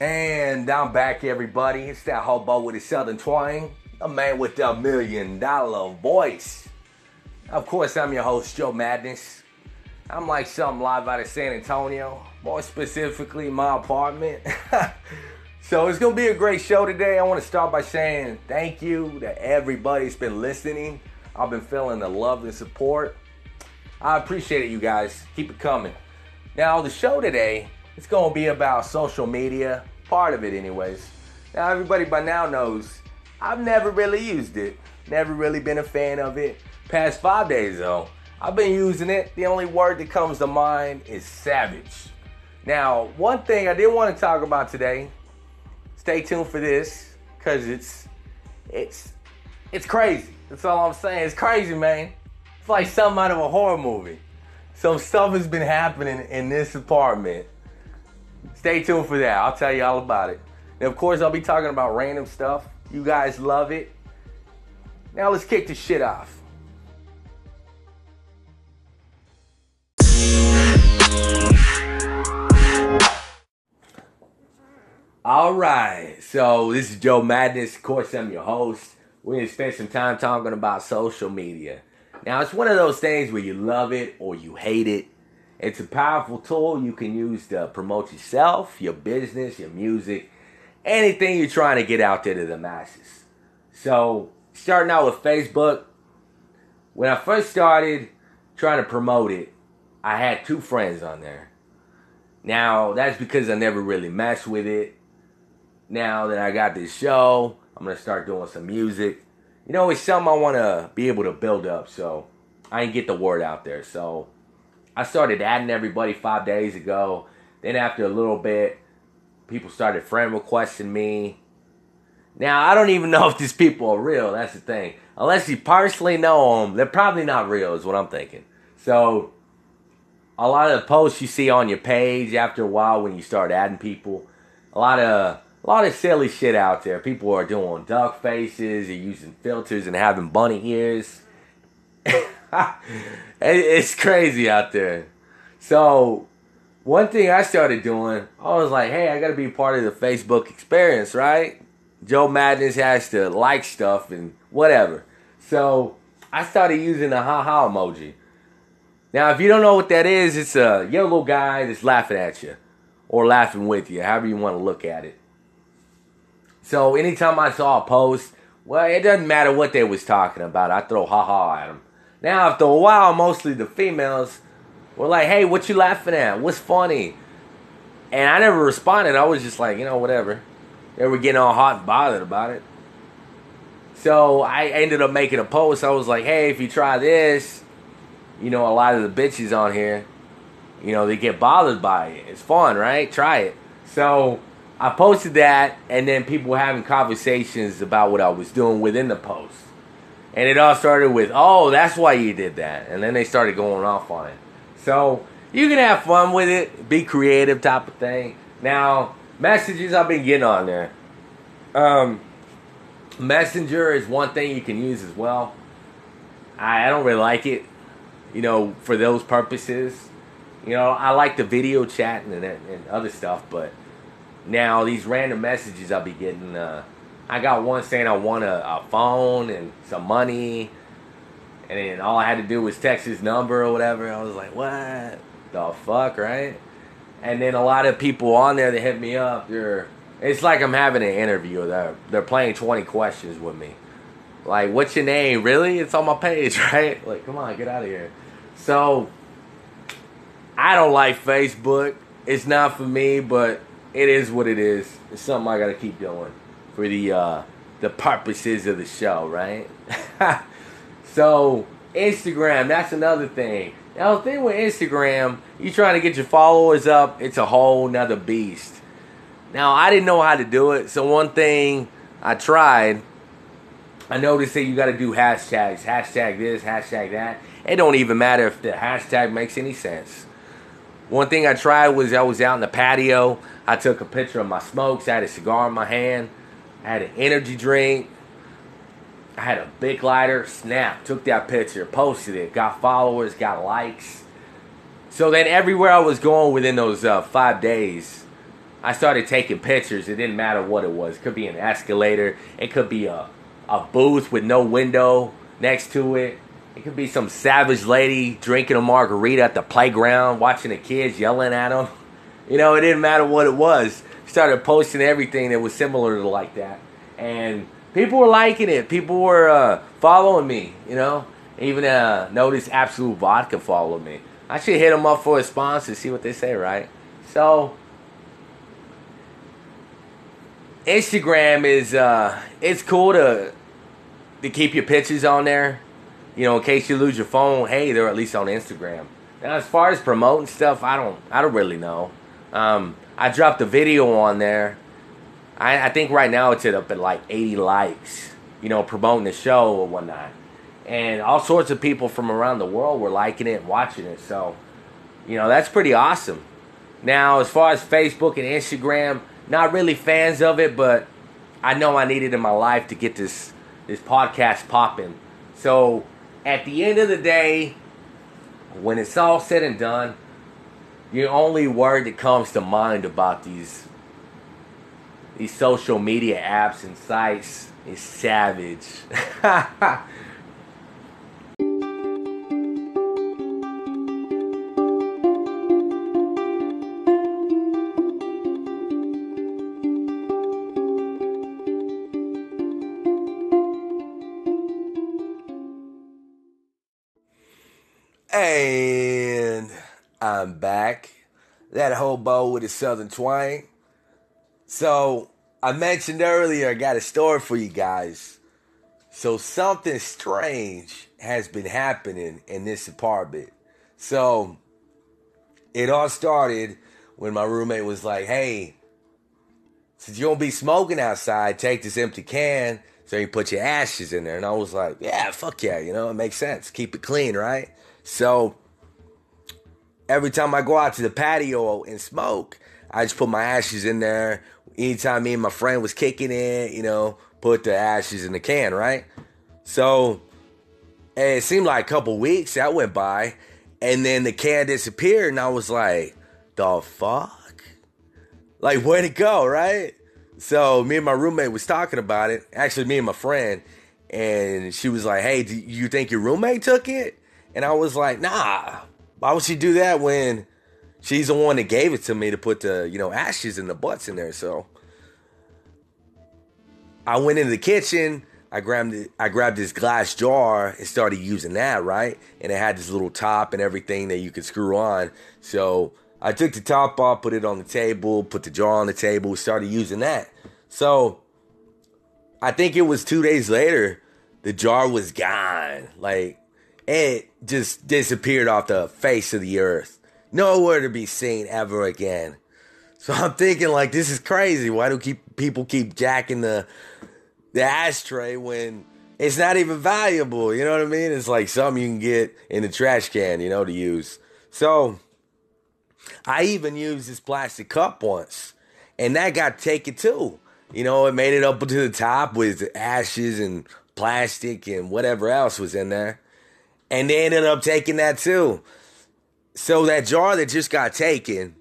And I'm back, everybody. It's that hobo with a southern twang, a man with a million dollar voice. Of course, I'm your host, Joe Madness. I'm like something live out of San Antonio, more specifically, my apartment. so it's gonna be a great show today. I want to start by saying thank you to everybody's been listening. I've been feeling the love and support. I appreciate it, you guys. Keep it coming. Now, the show today it's gonna be about social media, part of it, anyways. Now, everybody by now knows I've never really used it, never really been a fan of it. Past five days though, I've been using it. The only word that comes to mind is savage. Now, one thing I did want to talk about today. Stay tuned for this, cause it's it's it's crazy. That's all I'm saying. It's crazy, man. It's like something out of a horror movie. Some stuff has been happening in this apartment Stay tuned for that. I'll tell you all about it. And of course, I'll be talking about random stuff. You guys love it. Now let's kick the shit off. All right, so this is Joe Madness. Of course, I'm your host. We're gonna spend some time talking about social media. Now, it's one of those things where you love it or you hate it. It's a powerful tool you can use to promote yourself, your business, your music, anything you're trying to get out there to the masses. So, starting out with Facebook, when I first started trying to promote it, I had two friends on there. Now, that's because I never really messed with it. Now that I got this show, I'm going to start doing some music. You know, it's something I want to be able to build up, so I can get the word out there. So, I started adding everybody five days ago. Then after a little bit, people started friend requesting me. Now I don't even know if these people are real. That's the thing. Unless you personally know them, they're probably not real. Is what I'm thinking. So a lot of the posts you see on your page after a while when you start adding people, a lot of a lot of silly shit out there. People are doing duck faces, they're using filters and having bunny ears. it's crazy out there. So, one thing I started doing, I was like, hey, I got to be part of the Facebook experience, right? Joe Madness has to like stuff and whatever. So, I started using the haha emoji. Now, if you don't know what that is, it's a yellow guy that's laughing at you or laughing with you, however you want to look at it. So, anytime I saw a post, well, it doesn't matter what they was talking about, I throw haha at them. Now, after a while, mostly the females were like, hey, what you laughing at? What's funny? And I never responded. I was just like, you know, whatever. They were getting all hot and bothered about it. So I ended up making a post. I was like, hey, if you try this, you know, a lot of the bitches on here, you know, they get bothered by it. It's fun, right? Try it. So I posted that, and then people were having conversations about what I was doing within the post. And it all started with, oh, that's why you did that. And then they started going off on it. So you can have fun with it, be creative type of thing. Now, messages I've been getting on there. Um, Messenger is one thing you can use as well. I, I don't really like it, you know, for those purposes. You know, I like the video chat and, and other stuff, but now these random messages I'll be getting, uh, I got one saying I want a, a phone and some money, and then all I had to do was text his number or whatever. I was like, what the fuck, right? And then a lot of people on there that hit me up, they're it's like I'm having an interview. They're they're playing 20 questions with me. Like, what's your name? Really? It's on my page, right? Like, come on, get out of here. So, I don't like Facebook. It's not for me, but it is what it is. It's something I got to keep doing for the uh, the purposes of the show, right? so Instagram, that's another thing. Now the thing with Instagram, you trying to get your followers up, it's a whole nother beast. Now I didn't know how to do it, so one thing I tried, I noticed that you got to do hashtags, hashtag this, hashtag that. It don't even matter if the hashtag makes any sense. One thing I tried was I was out in the patio. I took a picture of my smokes. I had a cigar in my hand. I had an energy drink. I had a big lighter. Snap. Took that picture. Posted it. Got followers. Got likes. So then everywhere I was going within those uh, five days, I started taking pictures. It didn't matter what it was. It could be an escalator. It could be a, a booth with no window next to it. It could be some savage lady drinking a margarita at the playground, watching the kids yelling at them. You know, it didn't matter what it was. Started posting everything that was similar to like that, and people were liking it. People were uh, following me. You know, even uh, noticed Absolut Vodka followed me. I should hit them up for a sponsor, see what they say, right? So Instagram is uh, it's cool to to keep your pictures on there. You know, in case you lose your phone, hey, they're at least on Instagram. Now, as far as promoting stuff, I don't I don't really know. Um, I dropped a video on there. I, I think right now it's up at like 80 likes. You know, promoting the show or whatnot, and all sorts of people from around the world were liking it and watching it. So, you know, that's pretty awesome. Now, as far as Facebook and Instagram, not really fans of it, but I know I need it in my life to get this this podcast popping. So, at the end of the day, when it's all said and done, the only word that comes to mind about these these social media apps and sites is savage. I'm back. That hobo with his southern twang. So, I mentioned earlier, I got a story for you guys. So, something strange has been happening in this apartment. So, it all started when my roommate was like, hey, since you don't be smoking outside, take this empty can so you put your ashes in there. And I was like, yeah, fuck yeah, you know, it makes sense. Keep it clean, right? So every time I go out to the patio and smoke, I just put my ashes in there. Anytime me and my friend was kicking it, you know, put the ashes in the can, right? So it seemed like a couple weeks that went by, and then the can disappeared, and I was like, the fuck? Like, where'd it go, right? So me and my roommate was talking about it. Actually, me and my friend, and she was like, "Hey, do you think your roommate took it?" And I was like, nah, why would she do that when she's the one that gave it to me to put the, you know, ashes and the butts in there? So I went into the kitchen. I grabbed I grabbed this glass jar and started using that, right? And it had this little top and everything that you could screw on. So I took the top off, put it on the table, put the jar on the table, started using that. So I think it was two days later, the jar was gone. Like it just disappeared off the face of the earth. Nowhere to be seen ever again. So I'm thinking like this is crazy. Why do keep people keep jacking the the ashtray when it's not even valuable? You know what I mean? It's like something you can get in the trash can, you know, to use. So I even used this plastic cup once, and that got taken too. You know, it made it up to the top with ashes and plastic and whatever else was in there and they ended up taking that too. So that jar that just got taken,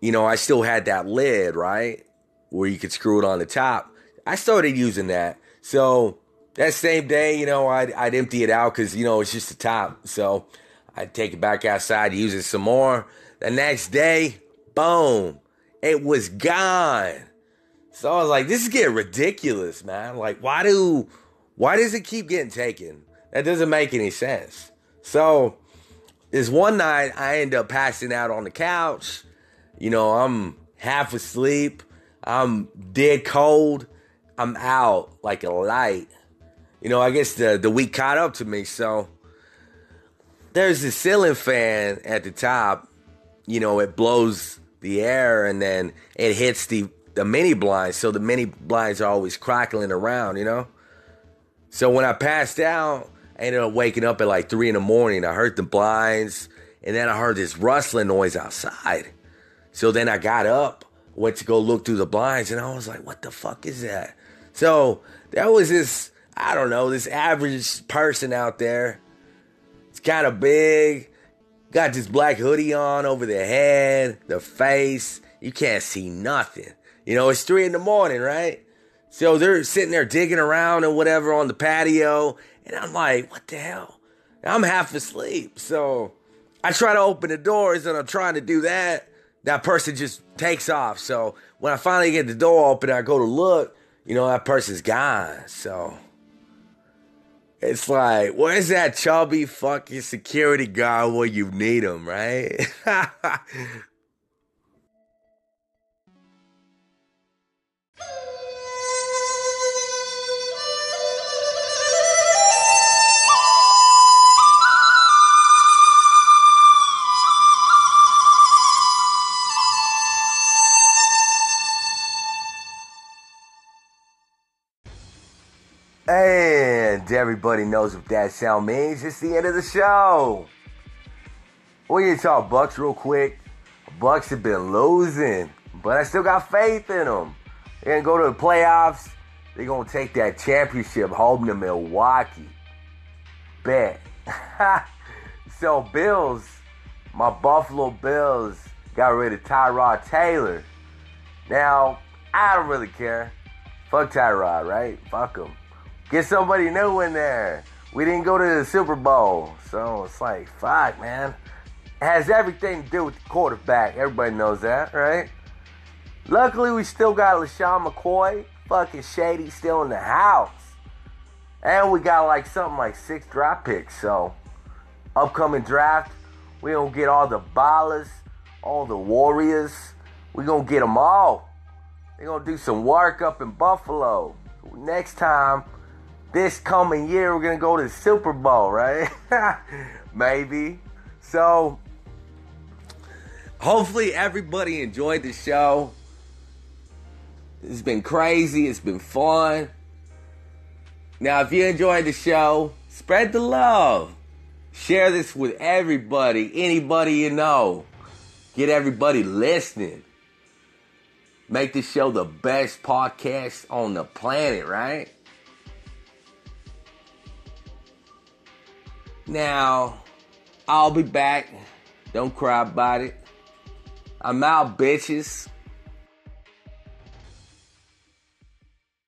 you know, I still had that lid, right? Where you could screw it on the top. I started using that. So that same day, you know, I'd, I'd empty it out because, you know, it's just the top. So I'd take it back outside, use it some more. The next day, boom, it was gone. So I was like, this is getting ridiculous, man. Like, why do, why does it keep getting taken? That doesn't make any sense. So, this one night I end up passing out on the couch. You know, I'm half asleep. I'm dead cold. I'm out like a light. You know, I guess the, the week caught up to me. So, there's a ceiling fan at the top. You know, it blows the air and then it hits the, the mini blinds. So, the mini blinds are always crackling around, you know? So, when I passed out, I ended up waking up at like three in the morning. I heard the blinds, and then I heard this rustling noise outside. So then I got up, went to go look through the blinds, and I was like, what the fuck is that? So there was this, I don't know, this average person out there. It's kind of big, got this black hoodie on over their head, their face, You can't see nothing. You know, it's three in the morning, right? So they're sitting there digging around and whatever on the patio. And I'm like, what the hell? I'm half asleep. So I try to open the doors and I'm trying to do that. That person just takes off. So when I finally get the door open, I go to look, you know, that person's gone. So it's like, where's that chubby fucking security guard when you need him, right? And everybody knows what that sound means. It's the end of the show. We need to talk Bucks real quick. Bucks have been losing, but I still got faith in them. They're gonna go to the playoffs. They're gonna take that championship home to Milwaukee. Bet. so Bills, my Buffalo Bills got rid of Tyrod Taylor. Now I don't really care. Fuck Tyrod, right? Fuck him. Get somebody new in there. We didn't go to the Super Bowl. So it's like, fuck, man. It has everything to do with the quarterback. Everybody knows that, right? Luckily, we still got LeSean McCoy. Fucking Shady still in the house. And we got like something like six draft picks. So, upcoming draft, we gonna get all the ballers, all the warriors. We gonna get them all. They gonna do some work up in Buffalo. Next time, this coming year we're gonna go to the Super Bowl, right? Maybe. So hopefully everybody enjoyed the show. It's been crazy, it's been fun. Now if you enjoyed the show, spread the love. Share this with everybody, anybody you know. Get everybody listening. Make this show the best podcast on the planet, right? Now, I'll be back. Don't cry about it. I'm out, bitches.